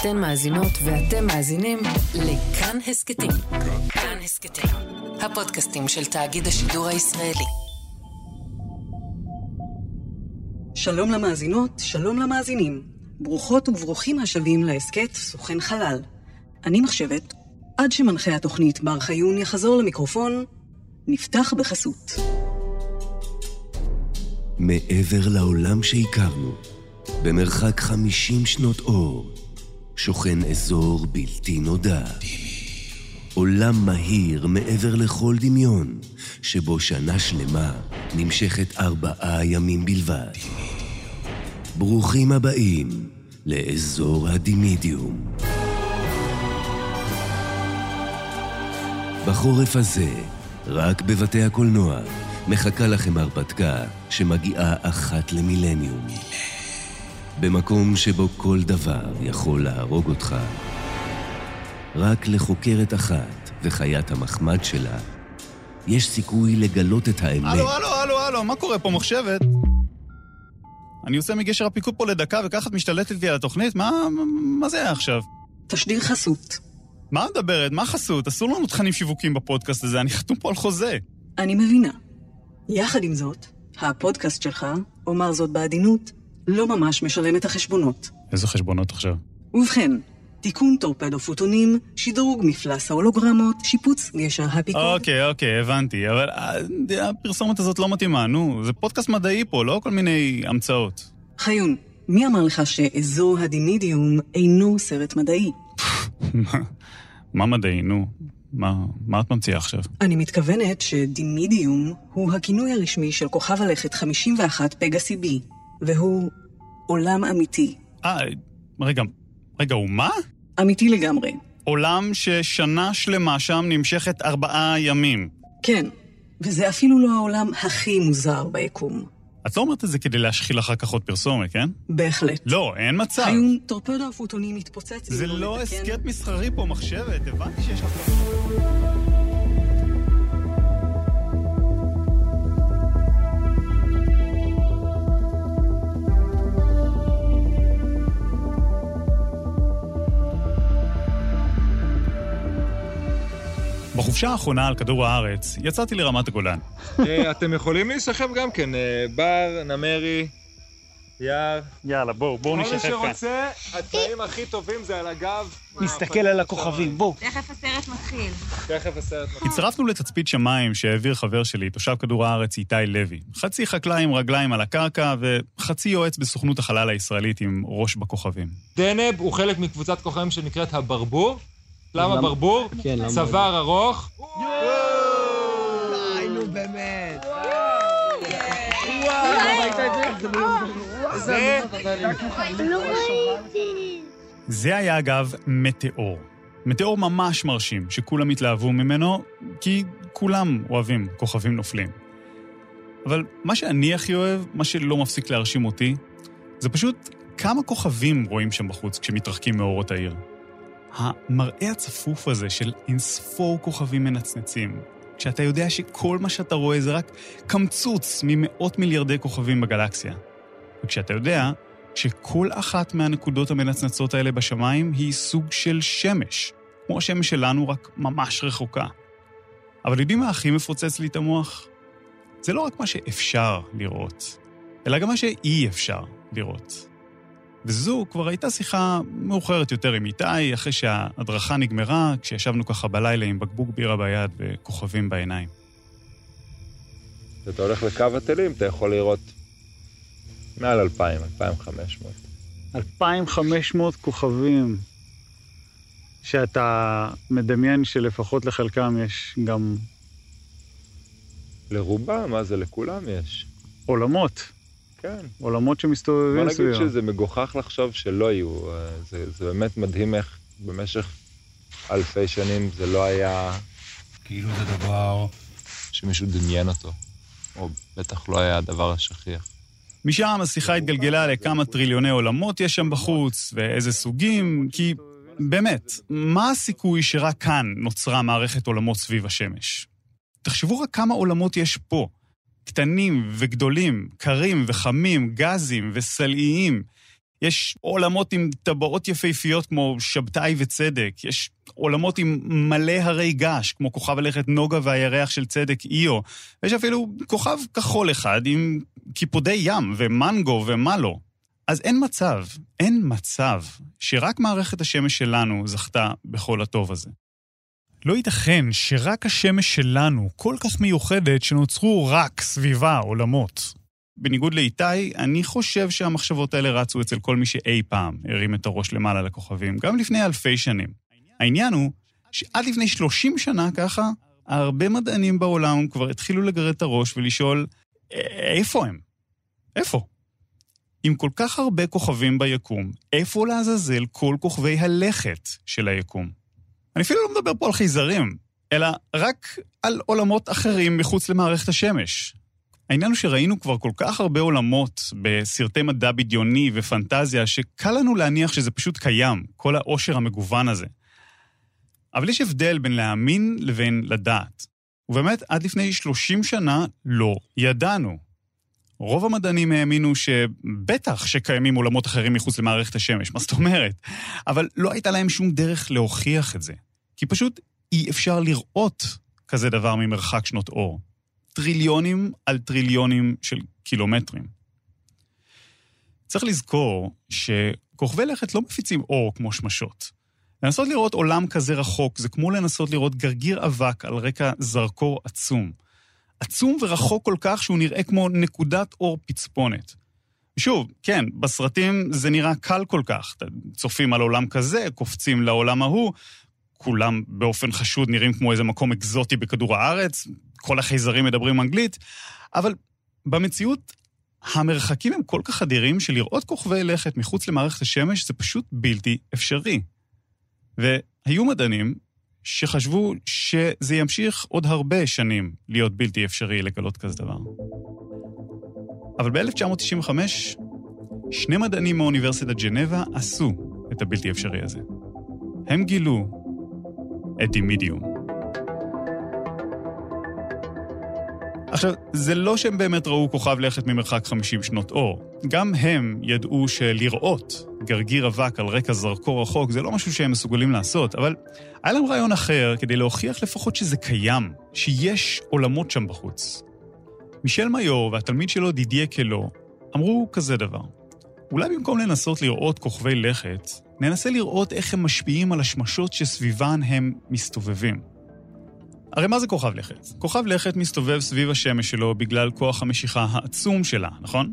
אתן מאזינות ואתם מאזינים לכאן הסכתים. כאן הסכתים, הפודקאסטים של תאגיד השידור הישראלי. שלום למאזינות, שלום למאזינים. ברוכות וברוכים השבים להסכת סוכן חלל. אני מחשבת, עד שמנחה התוכנית בר חיון יחזור למיקרופון, נפתח בחסות. מעבר לעולם שהכרנו, במרחק 50 שנות אור, שוכן אזור בלתי נודע. עולם מהיר מעבר לכל דמיון, שבו שנה שלמה נמשכת ארבעה ימים בלבד. ברוכים הבאים לאזור הדימידיום. בחורף הזה, רק בבתי הקולנוע, מחכה לכם הרפתקה שמגיעה אחת למילניום. במקום שבו כל דבר יכול להרוג אותך. רק לחוקרת אחת וחיית המחמד שלה, יש סיכוי לגלות את האמת. הלו, הלו, הלו, הלו, מה קורה פה, מחשבת? אני עושה מגשר הפיקוד פה לדקה, וככה את משתלטת לי על התוכנית? מה, מה זה היה עכשיו? תשדיר חסות. מה את מדברת? מה חסות? אסור לנו תכנים שיווקים בפודקאסט הזה, אני חתום פה על חוזה. אני מבינה. יחד עם זאת, הפודקאסט שלך, אומר זאת בעדינות, לא ממש משלם את החשבונות. איזה חשבונות עכשיו? ובכן, תיקון טורפדו פוטונים, שדרוג מפלס ההולוגרמות, שיפוץ גשר הפיקוד. אוקיי, אוקיי, הבנתי, אבל אה, הפרסומת הזאת לא מתאימה, נו, זה פודקאסט מדעי פה, לא כל מיני המצאות. חיון, מי אמר לך שאזור הדימידיום אינו סרט מדעי? מה- מה מדעי, נו? מה, מה את ממציאה עכשיו? אני מתכוונת שדימידיום הוא הכינוי הרשמי של כוכב הלכת 51 פגסי בי, והוא עולם אמיתי. אה, רגע, רגע, הוא מה? אמיתי לגמרי. עולם ששנה שלמה שם נמשכת ארבעה ימים. כן, וזה אפילו לא העולם הכי מוזר ביקום. את לא אומרת את זה כדי להשחיל אחר כך עוד פרסומת, כן? בהחלט. לא, אין מצב. חיון, טורפדו הפוטונים מתפוצץ. זה לא נתקן. הסכת מסחרי פה, מחשבת, הבנתי שיש לך... בחופשה האחרונה על כדור הארץ, יצאתי לרמת הגולן. אה, אתם יכולים להישכב גם כן, אה, בר, נמרי, יער. יאללה, בואו, בואו כל מי שרוצה, התנאים הכי טובים זה על הגב. נסתכל על הכוכבים, בוא. תכף הסרט מתחיל. תכף הסרט מתחיל. הצטרפנו לתצפית שמיים שהעביר חבר שלי, תושב כדור הארץ איתי לוי. חצי חקלאי עם רגליים על הקרקע וחצי יועץ בסוכנות החלל הישראלית עם ראש בכוכבים. דנב הוא חלק מקבוצת כוכבים שנקראת הברבור. למה ברבור? כן, למה צוואר ארוך. די, נו באמת. זה זה היה אגב מטאור. מטאור ממש מרשים, שכולם התלהבו ממנו, כי כולם אוהבים כוכבים נופלים. אבל מה שאני הכי אוהב, מה שלא מפסיק להרשים אותי, זה פשוט כמה כוכבים רואים שם בחוץ כשמתרחקים מאורות העיר. המראה הצפוף הזה של אינספור כוכבים מנצנצים, כשאתה יודע שכל מה שאתה רואה זה רק קמצוץ ממאות מיליארדי כוכבים בגלקסיה. וכשאתה יודע שכל אחת מהנקודות המנצנצות האלה בשמיים היא סוג של שמש, כמו השמש שלנו, רק ממש רחוקה. אבל יודעים מה הכי מפוצץ לי את המוח? זה לא רק מה שאפשר לראות, אלא גם מה שאי אפשר לראות. וזו כבר הייתה שיחה מאוחרת יותר עם איתי, אחרי שההדרכה נגמרה, כשישבנו ככה בלילה עם בקבוק בירה ביד וכוכבים בעיניים. כשאתה הולך לקו הטילים, אתה יכול לראות מעל 2,000, 2,500. 2,500 כוכבים שאתה מדמיין שלפחות לחלקם יש גם לרובם, מה זה, לכולם יש. עולמות, כן. עולמות בוא שמסתובבים נגיד סביבם. שזה מגוחך לחשוב שלא יהיו. אה, זה, זה באמת מדהים איך במשך אלפי שנים זה לא היה כאילו זה דבר שמישהו דמיין אותו. או בטח לא היה הדבר השכיח. משם השיחה התגלגלה לכמה טריליוני עולמות יש שם בחוץ, ואיזה סוגים, כי באמת, מה הסיכוי שרק כאן נוצרה מערכת עולמות סביב השמש? תחשבו רק כמה עולמות יש פה. קטנים וגדולים, קרים וחמים, גזים וסלעיים. יש עולמות עם טבעות יפהפיות כמו שבתאי וצדק, יש עולמות עם מלא הרי געש, כמו כוכב הלכת נוגה והירח של צדק איו, ויש אפילו כוכב כחול אחד עם קיפודי ים ומנגו ומה לא. אז אין מצב, אין מצב, שרק מערכת השמש שלנו זכתה בכל הטוב הזה. לא ייתכן שרק השמש שלנו כל כך מיוחדת שנוצרו רק סביבה עולמות. בניגוד לאיתי, אני חושב שהמחשבות האלה רצו אצל כל מי שאי פעם הרים את הראש למעלה לכוכבים, גם לפני אלפי שנים. העניין הוא שעד לפני 30 שנה ככה, הרבה מדענים בעולם כבר התחילו לגרד את הראש ולשאול, איפה הם? איפה? עם כל כך הרבה כוכבים ביקום, איפה לעזאזל כל כוכבי הלכת של היקום? אני אפילו לא מדבר פה על חייזרים, אלא רק על עולמות אחרים מחוץ למערכת השמש. העניין הוא שראינו כבר כל כך הרבה עולמות בסרטי מדע בדיוני ופנטזיה, שקל לנו להניח שזה פשוט קיים, כל העושר המגוון הזה. אבל יש הבדל בין להאמין לבין לדעת. ובאמת, עד לפני 30 שנה לא ידענו. רוב המדענים האמינו שבטח שקיימים עולמות אחרים מחוץ למערכת השמש, מה זאת אומרת? אבל לא הייתה להם שום דרך להוכיח את זה. כי פשוט אי אפשר לראות כזה דבר ממרחק שנות אור. טריליונים על טריליונים של קילומטרים. צריך לזכור שכוכבי לכת לא מפיצים אור כמו שמשות. לנסות לראות עולם כזה רחוק זה כמו לנסות לראות גרגיר אבק על רקע זרקור עצום. עצום ורחוק כל כך שהוא נראה כמו נקודת אור פצפונת. שוב, כן, בסרטים זה נראה קל כל כך. צופים על עולם כזה, קופצים לעולם ההוא, כולם באופן חשוד נראים כמו איזה מקום אקזוטי בכדור הארץ, כל החייזרים מדברים אנגלית, אבל במציאות המרחקים הם כל כך אדירים שלראות כוכבי לכת מחוץ למערכת השמש זה פשוט בלתי אפשרי. והיו מדענים שחשבו שזה ימשיך עוד הרבה שנים להיות בלתי אפשרי לגלות כזה דבר. אבל ב-1995, שני מדענים מאוניברסיטת ג'נבה עשו את הבלתי אפשרי הזה. הם גילו את דימידיום. עכשיו, זה לא שהם באמת ראו כוכב לכת ממרחק 50 שנות אור. גם הם ידעו שלראות גרגיר אבק על רקע זרקור רחוק זה לא משהו שהם מסוגלים לעשות, אבל היה להם רעיון אחר כדי להוכיח לפחות שזה קיים, שיש עולמות שם בחוץ. מישל מיור והתלמיד שלו דידיה קלו אמרו כזה דבר: אולי במקום לנסות לראות כוכבי לכת, ננסה לראות איך הם משפיעים על השמשות שסביבן הם מסתובבים. הרי מה זה כוכב לכת? כוכב לכת מסתובב סביב השמש שלו בגלל כוח המשיכה העצום שלה, נכון?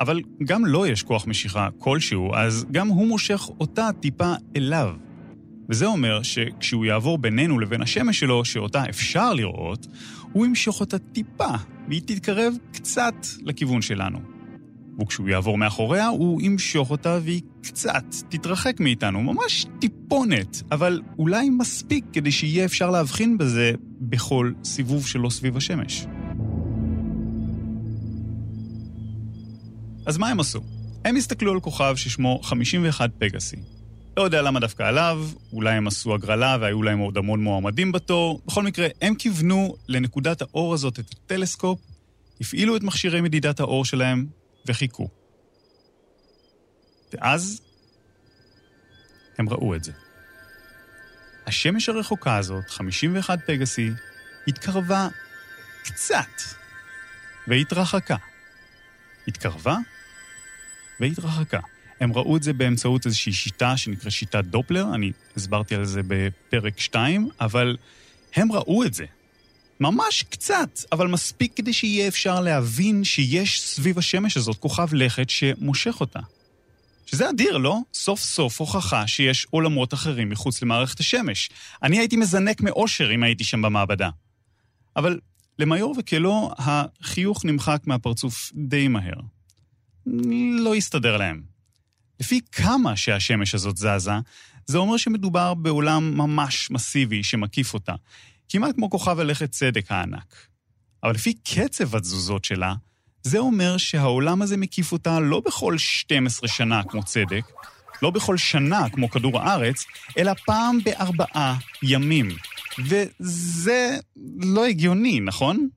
אבל גם לו יש כוח משיכה כלשהו, אז גם הוא מושך אותה טיפה אליו. וזה אומר שכשהוא יעבור בינינו לבין השמש שלו, שאותה אפשר לראות, הוא ימשוך אותה טיפה, והיא תתקרב קצת לכיוון שלנו. וכשהוא יעבור מאחוריה, הוא ימשוך אותה והיא קצת תתרחק מאיתנו, ממש טיפונת, אבל אולי מספיק כדי שיהיה אפשר להבחין בזה בכל סיבוב שלו סביב השמש. אז מה הם עשו? הם הסתכלו על כוכב ששמו 51 פגסי. לא יודע למה דווקא עליו, אולי הם עשו הגרלה והיו להם עוד המון מועמדים בתור. בכל מקרה, הם כיוונו לנקודת האור הזאת את הטלסקופ, הפעילו את מכשירי מדידת האור שלהם וחיכו. ואז הם ראו את זה. השמש הרחוקה הזאת, 51 פגסי, התקרבה קצת והתרחקה. התקרבה והתרחקה. הם ראו את זה באמצעות איזושהי שיטה שנקראת שיטת דופלר, אני הסברתי על זה בפרק 2, אבל הם ראו את זה. ממש קצת, אבל מספיק כדי שיהיה אפשר להבין שיש סביב השמש הזאת כוכב לכת שמושך אותה. שזה אדיר, לא? סוף סוף הוכחה שיש עולמות אחרים מחוץ למערכת השמש. אני הייתי מזנק מאושר אם הייתי שם במעבדה. אבל למיור וקלו החיוך נמחק מהפרצוף די מהר. לא הסתדר להם. לפי כמה שהשמש הזאת זזה, זה אומר שמדובר בעולם ממש מסיבי שמקיף אותה. כמעט כמו כוכב הלכת צדק הענק. אבל לפי קצב התזוזות שלה, זה אומר שהעולם הזה מקיף אותה לא בכל 12 שנה כמו צדק, לא בכל שנה כמו כדור הארץ, אלא פעם בארבעה ימים. וזה לא הגיוני, נכון?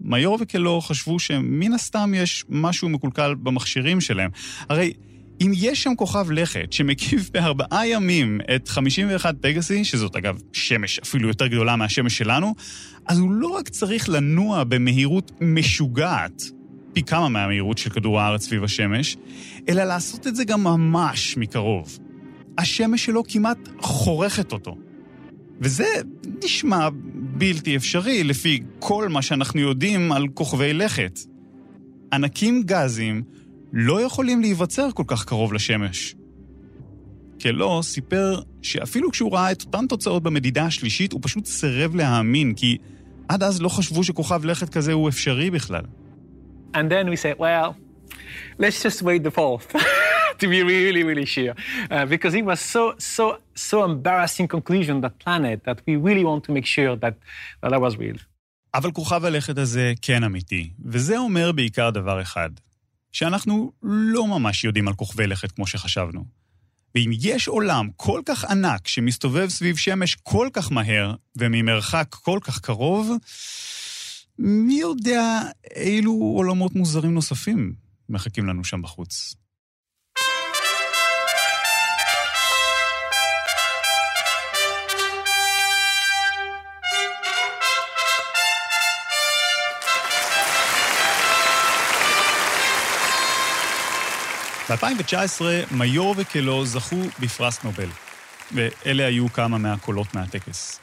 מיור וקלו חשבו שמן הסתם יש משהו מקולקל במכשירים שלהם. הרי אם יש שם כוכב לכת שמקיף בארבעה ימים את 51 פגסי, שזאת אגב שמש אפילו יותר גדולה מהשמש שלנו, אז הוא לא רק צריך לנוע במהירות משוגעת, פי כמה מהמהירות של כדור הארץ סביב השמש, אלא לעשות את זה גם ממש מקרוב. השמש שלו כמעט חורכת אותו. וזה נשמע בלתי אפשרי לפי כל מה שאנחנו יודעים על כוכבי לכת. ענקים גזיים לא יכולים להיווצר כל כך קרוב לשמש. קלו סיפר שאפילו כשהוא ראה את אותן תוצאות במדידה השלישית, הוא פשוט סירב להאמין, כי עד אז לא חשבו שכוכב לכת כזה הוא אפשרי בכלל. And then we said, well, let's just wait the fourth to be really, really sure. Uh, because it was so, so, so embarrassing conclusion, that planet, that we really want to make sure that that, that was real. אבל כוכב הלכת הזה כן אמיתי, וזה אומר בעיקר דבר אחד, שאנחנו לא ממש יודעים על כוכבי לכת כמו שחשבנו. ואם יש עולם כל כך ענק שמסתובב סביב שמש כל כך מהר וממרחק כל כך קרוב, מי יודע אילו עולמות מוזרים נוספים מחכים לנו שם בחוץ. ב-2019 מיור וקלו זכו בפרס נובל, ואלה היו כמה מהקולות מהטקס.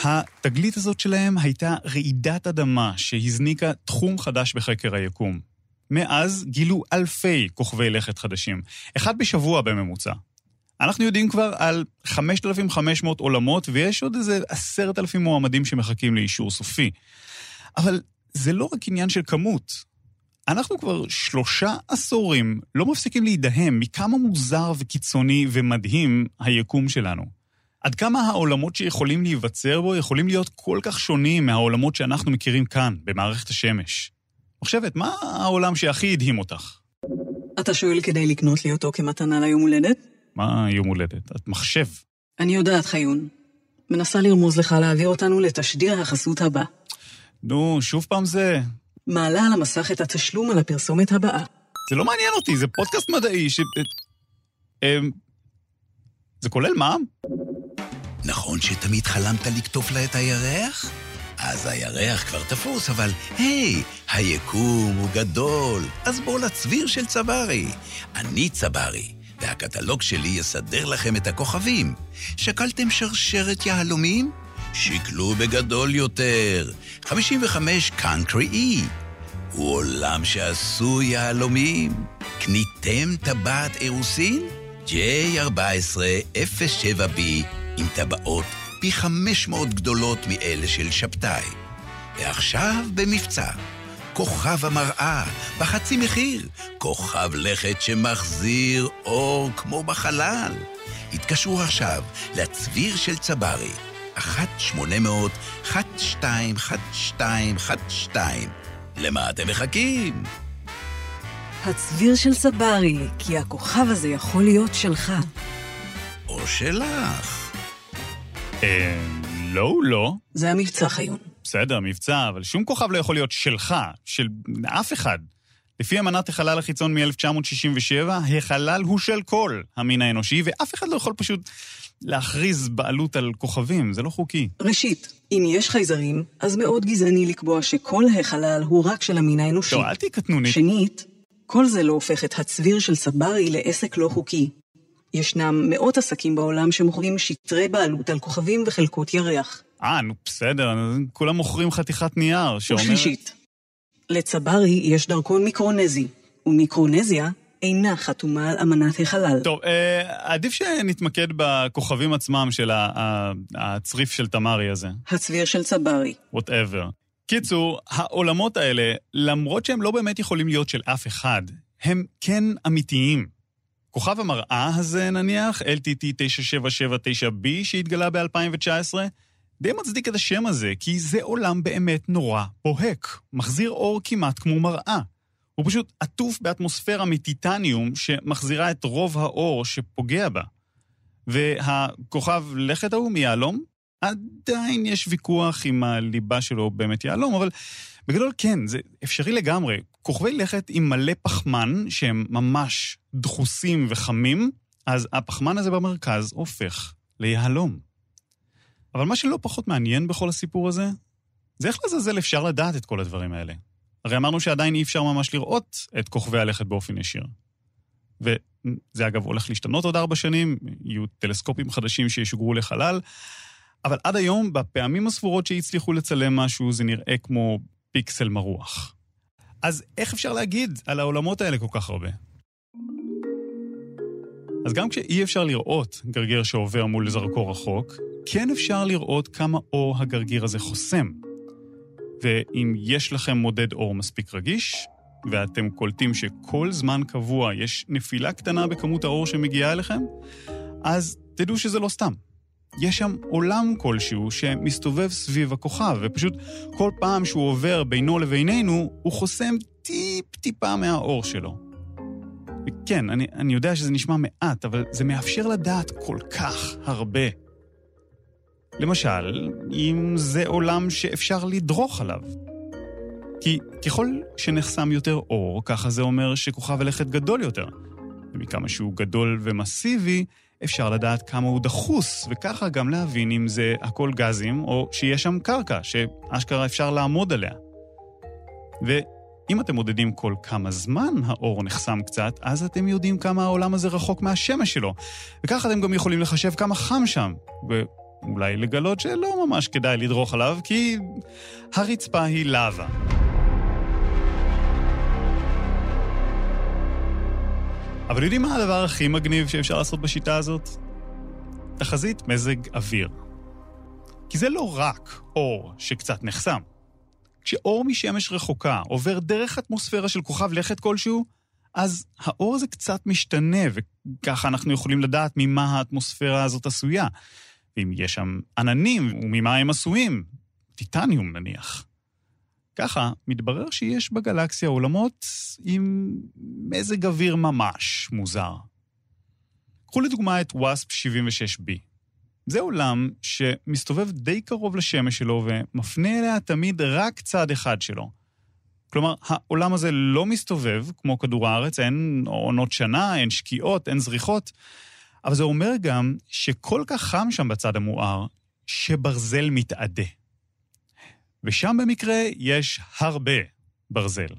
התגלית הזאת שלהם הייתה רעידת אדמה שהזניקה תחום חדש בחקר היקום. מאז גילו אלפי כוכבי לכת חדשים, אחד בשבוע בממוצע. אנחנו יודעים כבר על 5,500 עולמות, ויש עוד איזה 10,000 מועמדים שמחכים לאישור סופי. אבל זה לא רק עניין של כמות. אנחנו כבר שלושה עשורים לא מפסיקים להידהם מכמה מוזר וקיצוני ומדהים היקום שלנו. עד כמה העולמות שיכולים להיווצר בו יכולים להיות כל כך שונים מהעולמות שאנחנו מכירים כאן, במערכת השמש. מחשבת, מה העולם שהכי הדהים אותך? אתה שואל כדי לקנות לי אותו כמתנה ליום הולדת? מה יום הולדת? את מחשב. אני יודעת, חיון. מנסה לרמוז לך להעביר אותנו לתשדיר החסות הבא. נו, שוב פעם זה? מעלה על המסך את התשלום על הפרסומת הבאה. זה לא מעניין אותי, זה פודקאסט מדעי ש... אמ... זה כולל מע"מ? נכון שתמיד חלמת לקטוף לה את הירח? אז הירח כבר תפוס, אבל היי, היקום הוא גדול, אז בואו לצביר של צברי. אני צברי, והקטלוג שלי יסדר לכם את הכוכבים. שקלתם שרשרת יהלומים? שקלו בגדול יותר. 55 קאנטרי אי. הוא עולם שעשוי יהלומים. קניתם טבעת אירוסין? J1407B עם טבעות פי 500 גדולות מאלה של שבתאי. ועכשיו במבצע. כוכב המראה, בחצי מחיר. כוכב לכת שמחזיר אור כמו בחלל. התקשרו עכשיו לצביר של צברי, 1-800-121212. למה אתם מחכים? הצביר של צברי, כי הכוכב הזה יכול להיות שלך. או שלך. אה... לא, לא. זה המבצע, חיון. בסדר, מבצע, אבל שום כוכב לא יכול להיות שלך, של אף אחד. לפי אמנת החלל החיצון מ-1967, החלל הוא של כל המין האנושי, ואף אחד לא יכול פשוט להכריז בעלות על כוכבים, זה לא חוקי. ראשית, אם יש חייזרים, אז מאוד גזעני לקבוע שכל החלל הוא רק של המין האנושי. לא, אל תהיי קטנונית. שנית, כל זה לא הופך את הצביר של צברי לעסק לא חוקי. ישנם מאות עסקים בעולם שמוכרים שטרי בעלות על כוכבים וחלקות ירח. אה, נו בסדר, כולם מוכרים חתיכת נייר שאומר... ושלישית, לצברי יש דרכון מיקרונזי, ומיקרונזיה אינה חתומה על אמנת החלל. טוב, אה, עדיף שנתמקד בכוכבים עצמם של ה- ה- הצריף של תמרי הזה. הצביר של צברי. וואטאבר. קיצור, העולמות האלה, למרות שהם לא באמת יכולים להיות של אף אחד, הם כן אמיתיים. כוכב המראה הזה, נניח, LTT 9779B שהתגלה ב-2019, די מצדיק את השם הזה, כי זה עולם באמת נורא בוהק, מחזיר אור כמעט כמו מראה. הוא פשוט עטוף באטמוספירה מטיטניום שמחזירה את רוב האור שפוגע בה. והכוכב לכת ההוא מיהלום, עדיין יש ויכוח אם הליבה שלו באמת יהלום, אבל בגדול כן, זה אפשרי לגמרי. כוכבי לכת עם מלא פחמן, שהם ממש דחוסים וחמים, אז הפחמן הזה במרכז הופך ליהלום. אבל מה שלא פחות מעניין בכל הסיפור הזה, זה איך לעזאזל אפשר לדעת את כל הדברים האלה. הרי אמרנו שעדיין אי אפשר ממש לראות את כוכבי הלכת באופן ישיר. וזה אגב הולך להשתנות עוד ארבע שנים, יהיו טלסקופים חדשים שישוגרו לחלל, אבל עד היום, בפעמים הספורות שהצליחו לצלם משהו, זה נראה כמו פיקסל מרוח. אז איך אפשר להגיד על העולמות האלה כל כך הרבה? אז גם כשאי אפשר לראות גרגיר שעובר מול זרקור רחוק, כן אפשר לראות כמה אור הגרגיר הזה חוסם. ואם יש לכם מודד אור מספיק רגיש, ואתם קולטים שכל זמן קבוע יש נפילה קטנה בכמות האור שמגיעה אליכם, אז תדעו שזה לא סתם. יש שם עולם כלשהו שמסתובב סביב הכוכב, ופשוט כל פעם שהוא עובר בינו לבינינו, הוא חוסם טיפ-טיפה מהאור שלו. וכן, אני, אני יודע שזה נשמע מעט, אבל זה מאפשר לדעת כל כך הרבה. למשל, אם זה עולם שאפשר לדרוך עליו. כי ככל שנחסם יותר אור, ככה זה אומר שכוכב הלכת גדול יותר. ומכמה שהוא גדול ומסיבי, אפשר לדעת כמה הוא דחוס, וככה גם להבין אם זה הכל גזים, או שיש שם קרקע, שאשכרה אפשר לעמוד עליה. ואם אתם מודדים כל כמה זמן האור נחסם קצת, אז אתם יודעים כמה העולם הזה רחוק מהשמש שלו. וככה אתם גם יכולים לחשב כמה חם שם, ואולי לגלות שלא ממש כדאי לדרוך עליו, כי הרצפה היא לאווה. אבל יודעים מה הדבר הכי מגניב שאפשר לעשות בשיטה הזאת? תחזית מזג אוויר. כי זה לא רק אור שקצת נחסם. כשאור משמש רחוקה עובר דרך אטמוספירה של כוכב לכת כלשהו, אז האור הזה קצת משתנה, וככה אנחנו יכולים לדעת ממה האטמוספירה הזאת עשויה. ואם יש שם עננים, וממה הם עשויים, טיטניום נניח. ככה, מתברר שיש בגלקסיה עולמות עם מזג אוויר ממש מוזר. קחו לדוגמה את וואספ 76b. זה עולם שמסתובב די קרוב לשמש שלו ומפנה אליה תמיד רק צד אחד שלו. כלומר, העולם הזה לא מסתובב כמו כדור הארץ, אין עונות שנה, אין שקיעות, אין זריחות, אבל זה אומר גם שכל כך חם שם בצד המואר, שברזל מתאדה. ושם במקרה יש הרבה ברזל.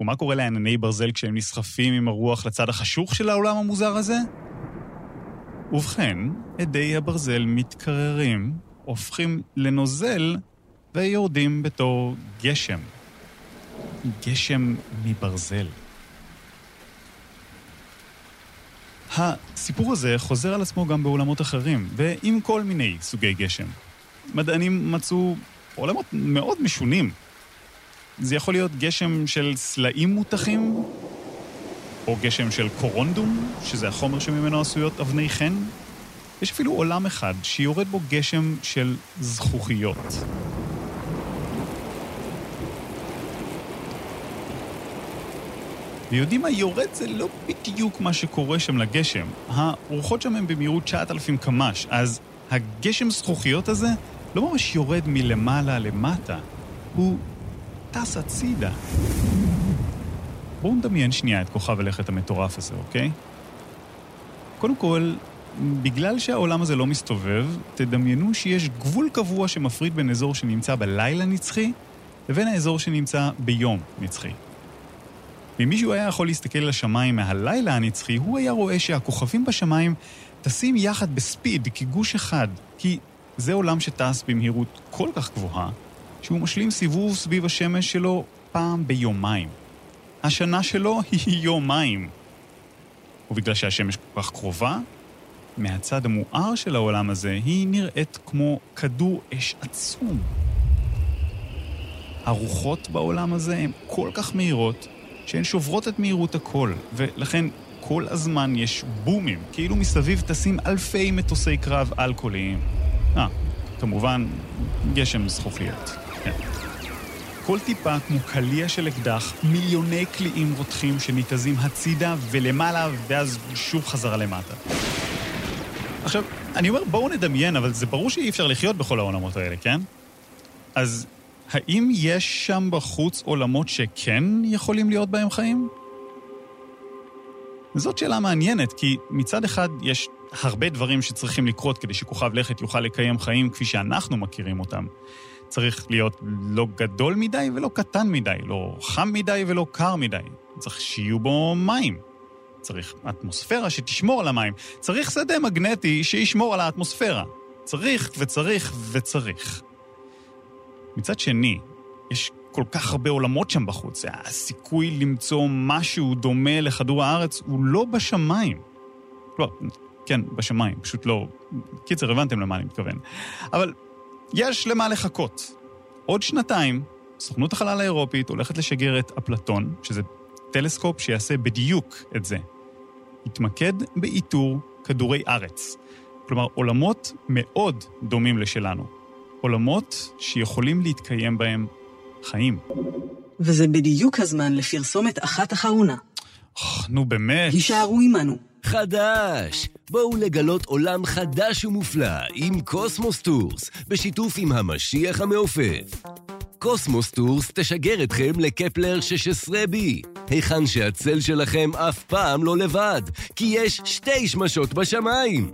ומה קורה לענני ברזל כשהם נסחפים עם הרוח לצד החשוך של העולם המוזר הזה? ובכן, אדי הברזל מתקררים, הופכים לנוזל ויורדים בתור גשם. גשם מברזל. הסיפור הזה חוזר על עצמו גם בעולמות אחרים, ועם כל מיני סוגי גשם. מדענים מצאו עולמות מאוד משונים. זה יכול להיות גשם של סלעים מותחים, או גשם של קורונדום, שזה החומר שממנו עשויות אבני חן. יש אפילו עולם אחד שיורד בו גשם של זכוכיות. ויודעים מה יורד זה לא בדיוק מה שקורה שם לגשם. הרוחות שם הן במהירות 9,000 קמ"ש, אז הגשם זכוכיות הזה לא ממש יורד מלמעלה למטה, הוא טס הצידה. בואו נדמיין שנייה את כוכב הלכת המטורף הזה, אוקיי? קודם כל, בגלל שהעולם הזה לא מסתובב, תדמיינו שיש גבול קבוע שמפריד בין אזור שנמצא בלילה נצחי לבין האזור שנמצא ביום נצחי. ואם מישהו היה יכול להסתכל על השמיים מהלילה הנצחי, הוא היה רואה שהכוכבים בשמיים טסים יחד בספיד, כגוש אחד, כי זה עולם שטס במהירות כל כך גבוהה, שהוא משלים סיבוב סביב השמש שלו פעם ביומיים. השנה שלו היא יומיים. ובגלל שהשמש כל כך קרובה, מהצד המואר של העולם הזה היא נראית כמו כדור אש עצום. הרוחות בעולם הזה הן כל כך מהירות, שהן שוברות את מהירות הכל, ולכן כל הזמן יש בומים, כאילו מסביב טסים אלפי מטוסי קרב על-קוליים. אה, כמובן, גשם זכוכיות. כן. כל טיפה כמו קליע של אקדח, מיליוני קליעים רותחים שניתזים הצידה ולמעלה, ואז שוב חזרה למטה. עכשיו, אני אומר, בואו נדמיין, אבל זה ברור שאי אפשר לחיות בכל העולמות האלה, כן? אז האם יש שם בחוץ עולמות שכן יכולים להיות בהם חיים? זאת שאלה מעניינת, כי מצד אחד יש הרבה דברים שצריכים לקרות כדי שכוכב לכת יוכל לקיים חיים כפי שאנחנו מכירים אותם. צריך להיות לא גדול מדי ולא קטן מדי, לא חם מדי ולא קר מדי. צריך שיהיו בו מים. צריך אטמוספירה שתשמור על המים. צריך שדה מגנטי שישמור על האטמוספירה. צריך וצריך וצריך. מצד שני, יש כל כך הרבה עולמות שם בחוץ. הסיכוי למצוא משהו דומה לכדור הארץ הוא לא בשמיים. לא, כן, בשמיים, פשוט לא... קיצר, הבנתם למה אני מתכוון. אבל יש למה לחכות. עוד שנתיים, סוכנות החלל האירופית הולכת לשגר את אפלטון, שזה טלסקופ שיעשה בדיוק את זה. יתמקד באיתור כדורי ארץ. כלומר, עולמות מאוד דומים לשלנו. עולמות שיכולים להתקיים בהם חיים. וזה בדיוק הזמן לפרסומת אחת אחרונה. נו באמת. הישארו עמנו. חדש! בואו לגלות עולם חדש ומופלא עם קוסמוס טורס, בשיתוף עם המשיח המעופף. קוסמוס טורס תשגר אתכם לקפלר 16b, היכן שהצל שלכם אף פעם לא לבד, כי יש שתי שמשות בשמיים.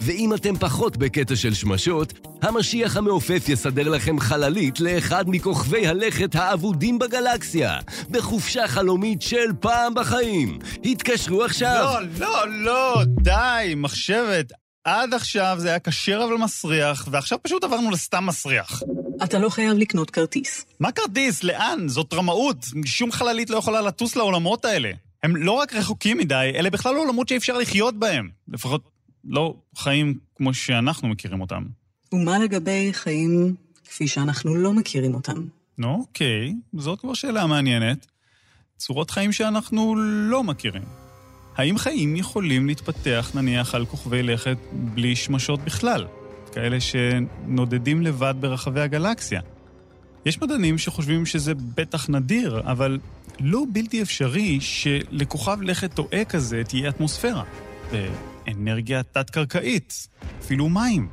ואם אתם פחות בקטע של שמשות, המשיח המעופף יסדר לכם חללית לאחד מכוכבי הלכת האבודים בגלקסיה, בחופשה חלומית של פעם בחיים. התקשרו עכשיו. לא, לא, לא, די, מחשבת. עד עכשיו זה היה כשר אבל מסריח, ועכשיו פשוט עברנו לסתם מסריח. אתה לא חייב לקנות כרטיס. מה כרטיס? לאן? זאת רמאות. שום חללית לא יכולה לטוס לעולמות האלה. הם לא רק רחוקים מדי, אלה בכלל לא עולמות שאי אפשר לחיות בהם. לפחות לא חיים כמו שאנחנו מכירים אותם. ומה לגבי חיים כפי שאנחנו לא מכירים אותם? נו, אוקיי, זאת כבר שאלה מעניינת. צורות חיים שאנחנו לא מכירים. האם חיים יכולים להתפתח, נניח, על כוכבי לכת בלי שמשות בכלל? כאלה שנודדים לבד ברחבי הגלקסיה. יש מדענים שחושבים שזה בטח נדיר, אבל לא בלתי אפשרי שלכוכב לכת טועה כזה תהיה אטמוספירה. ואנרגיה תת-קרקעית, אפילו מים.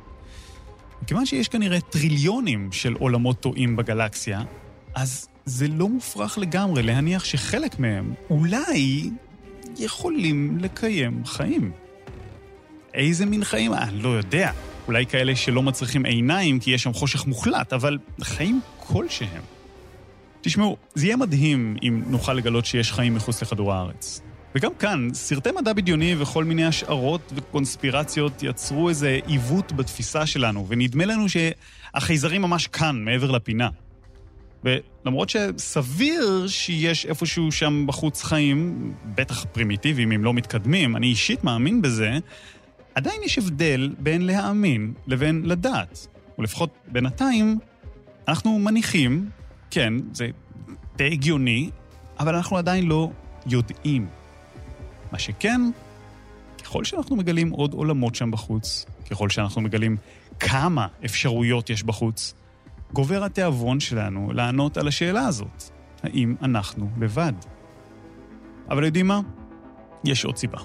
מכיוון שיש כנראה טריליונים של עולמות טועים בגלקסיה, אז זה לא מופרך לגמרי להניח שחלק מהם אולי יכולים לקיים חיים. איזה מין חיים? אני לא יודע. אולי כאלה שלא מצריכים עיניים כי יש שם חושך מוחלט, אבל חיים כלשהם. תשמעו, זה יהיה מדהים אם נוכל לגלות שיש חיים מחוץ לכדור הארץ. וגם כאן, סרטי מדע בדיוני וכל מיני השערות וקונספירציות יצרו איזה עיוות בתפיסה שלנו, ונדמה לנו שהחייזרים ממש כאן, מעבר לפינה. ולמרות שסביר שיש איפשהו שם בחוץ חיים, בטח פרימיטיביים אם לא מתקדמים, אני אישית מאמין בזה, עדיין יש הבדל בין להאמין לבין לדעת. ולפחות בינתיים, אנחנו מניחים, כן, זה די הגיוני, אבל אנחנו עדיין לא יודעים. מה שכן, ככל שאנחנו מגלים עוד עולמות שם בחוץ, ככל שאנחנו מגלים כמה אפשרויות יש בחוץ, גובר התיאבון שלנו לענות על השאלה הזאת, האם אנחנו לבד? אבל יודעים מה? יש עוד סיבה.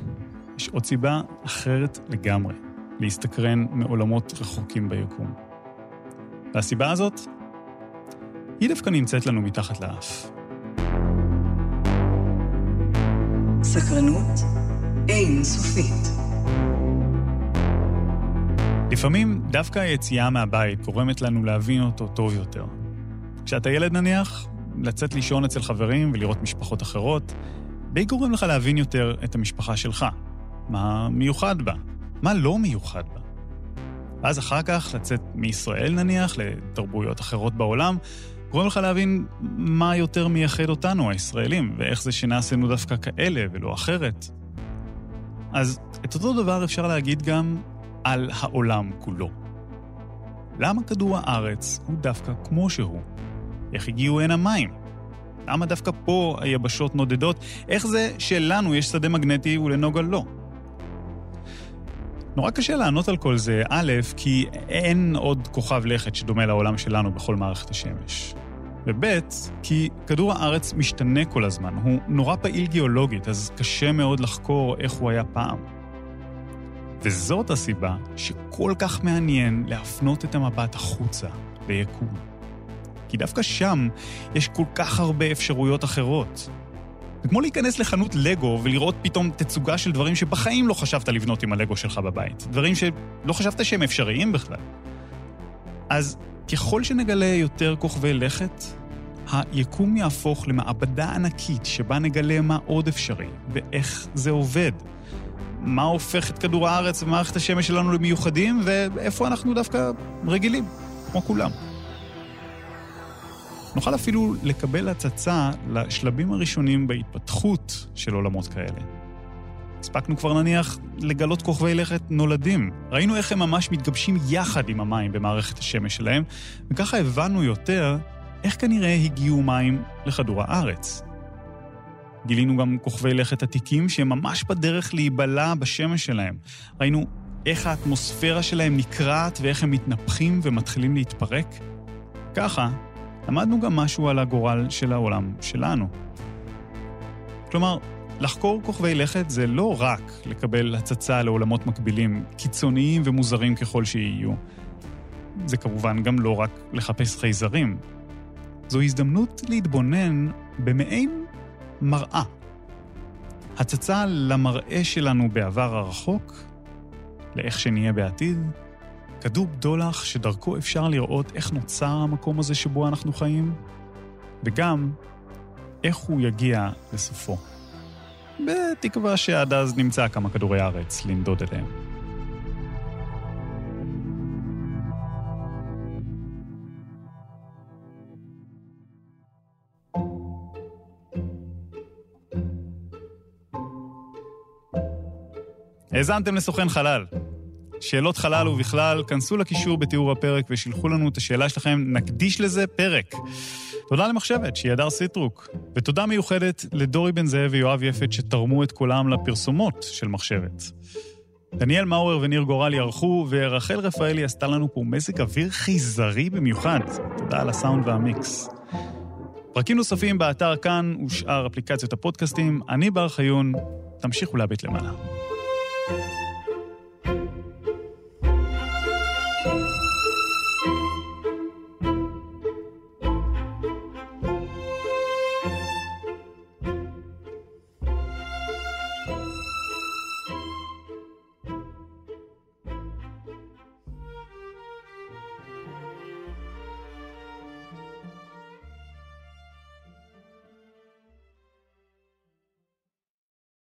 יש עוד סיבה אחרת לגמרי להסתקרן מעולמות רחוקים ביקום. והסיבה הזאת, היא דווקא נמצאת לנו מתחת לאף. סקרנות אין סופית. לפעמים דווקא היציאה מהבית גורמת לנו להבין אותו טוב יותר. כשאתה ילד נניח, לצאת לישון אצל חברים ולראות משפחות אחרות, די גורם לך להבין יותר את המשפחה שלך. מה מיוחד בה? מה לא מיוחד בה? ואז אחר כך לצאת מישראל נניח לתרבויות אחרות בעולם, גורם לך להבין מה יותר מייחד אותנו, הישראלים, ואיך זה שנעשינו דווקא כאלה ולא אחרת. אז את אותו דבר אפשר להגיד גם על העולם כולו. למה כדור הארץ הוא דווקא כמו שהוא? איך הגיעו הנה מים? למה דווקא פה היבשות נודדות? איך זה שלנו יש שדה מגנטי ולנוגה לא? נורא קשה לענות על כל זה, א', כי אין עוד כוכב לכת שדומה לעולם שלנו בכל מערכת השמש. וב', כי כדור הארץ משתנה כל הזמן, הוא נורא פעיל גיאולוגית, אז קשה מאוד לחקור איך הוא היה פעם. וזאת הסיבה שכל כך מעניין להפנות את המבט החוצה, ליקום. כי דווקא שם יש כל כך הרבה אפשרויות אחרות. זה כמו להיכנס לחנות לגו ולראות פתאום תצוגה של דברים שבחיים לא חשבת לבנות עם הלגו שלך בבית. דברים שלא חשבת שהם אפשריים בכלל. אז ככל שנגלה יותר כוכבי לכת, היקום יהפוך למעבדה ענקית שבה נגלה מה עוד אפשרי ואיך זה עובד. מה הופך את כדור הארץ ומערכת השמש שלנו למיוחדים, ואיפה אנחנו דווקא רגילים, כמו כולם. נוכל אפילו לקבל הצצה לשלבים הראשונים בהתפתחות של עולמות כאלה. הספקנו כבר נניח לגלות כוכבי לכת נולדים. ראינו איך הם ממש מתגבשים יחד עם המים במערכת השמש שלהם, וככה הבנו יותר איך כנראה הגיעו מים לכדור הארץ. גילינו גם כוכבי לכת עתיקים שהם ממש בדרך להיבלע בשמש שלהם. ראינו איך האטמוספירה שלהם נקרעת ואיך הם מתנפחים ומתחילים להתפרק. ככה, למדנו גם משהו על הגורל של העולם שלנו. כלומר, לחקור כוכבי לכת זה לא רק לקבל הצצה לעולמות מקבילים, קיצוניים ומוזרים ככל שיהיו. זה כמובן גם לא רק לחפש חייזרים. זו הזדמנות להתבונן במעין מראה. הצצה למראה שלנו בעבר הרחוק, לאיך שנהיה בעתיד, כדור בדולח שדרכו אפשר לראות איך נוצר המקום הזה שבו אנחנו חיים, וגם איך הוא יגיע לסופו. בתקווה שעד אז נמצא כמה כדורי ארץ לנדוד אליהם. האזנתם לסוכן חלל. שאלות חלל ובכלל, כנסו לקישור בתיאור הפרק ושילחו לנו את השאלה שלכם, נקדיש לזה פרק. תודה למחשבת, שהיא הדר סיטרוק, ותודה מיוחדת לדורי בן זאב ויואב יפת שתרמו את קולם לפרסומות של מחשבת. דניאל מאורר וניר גורלי ערכו, ורחל רפאלי עשתה לנו פה מזג אוויר חייזרי במיוחד. תודה על הסאונד והמיקס. פרקים נוספים באתר כאן ושאר אפליקציות הפודקאסטים. אני בר חיון, תמשיכו להביט למעלה.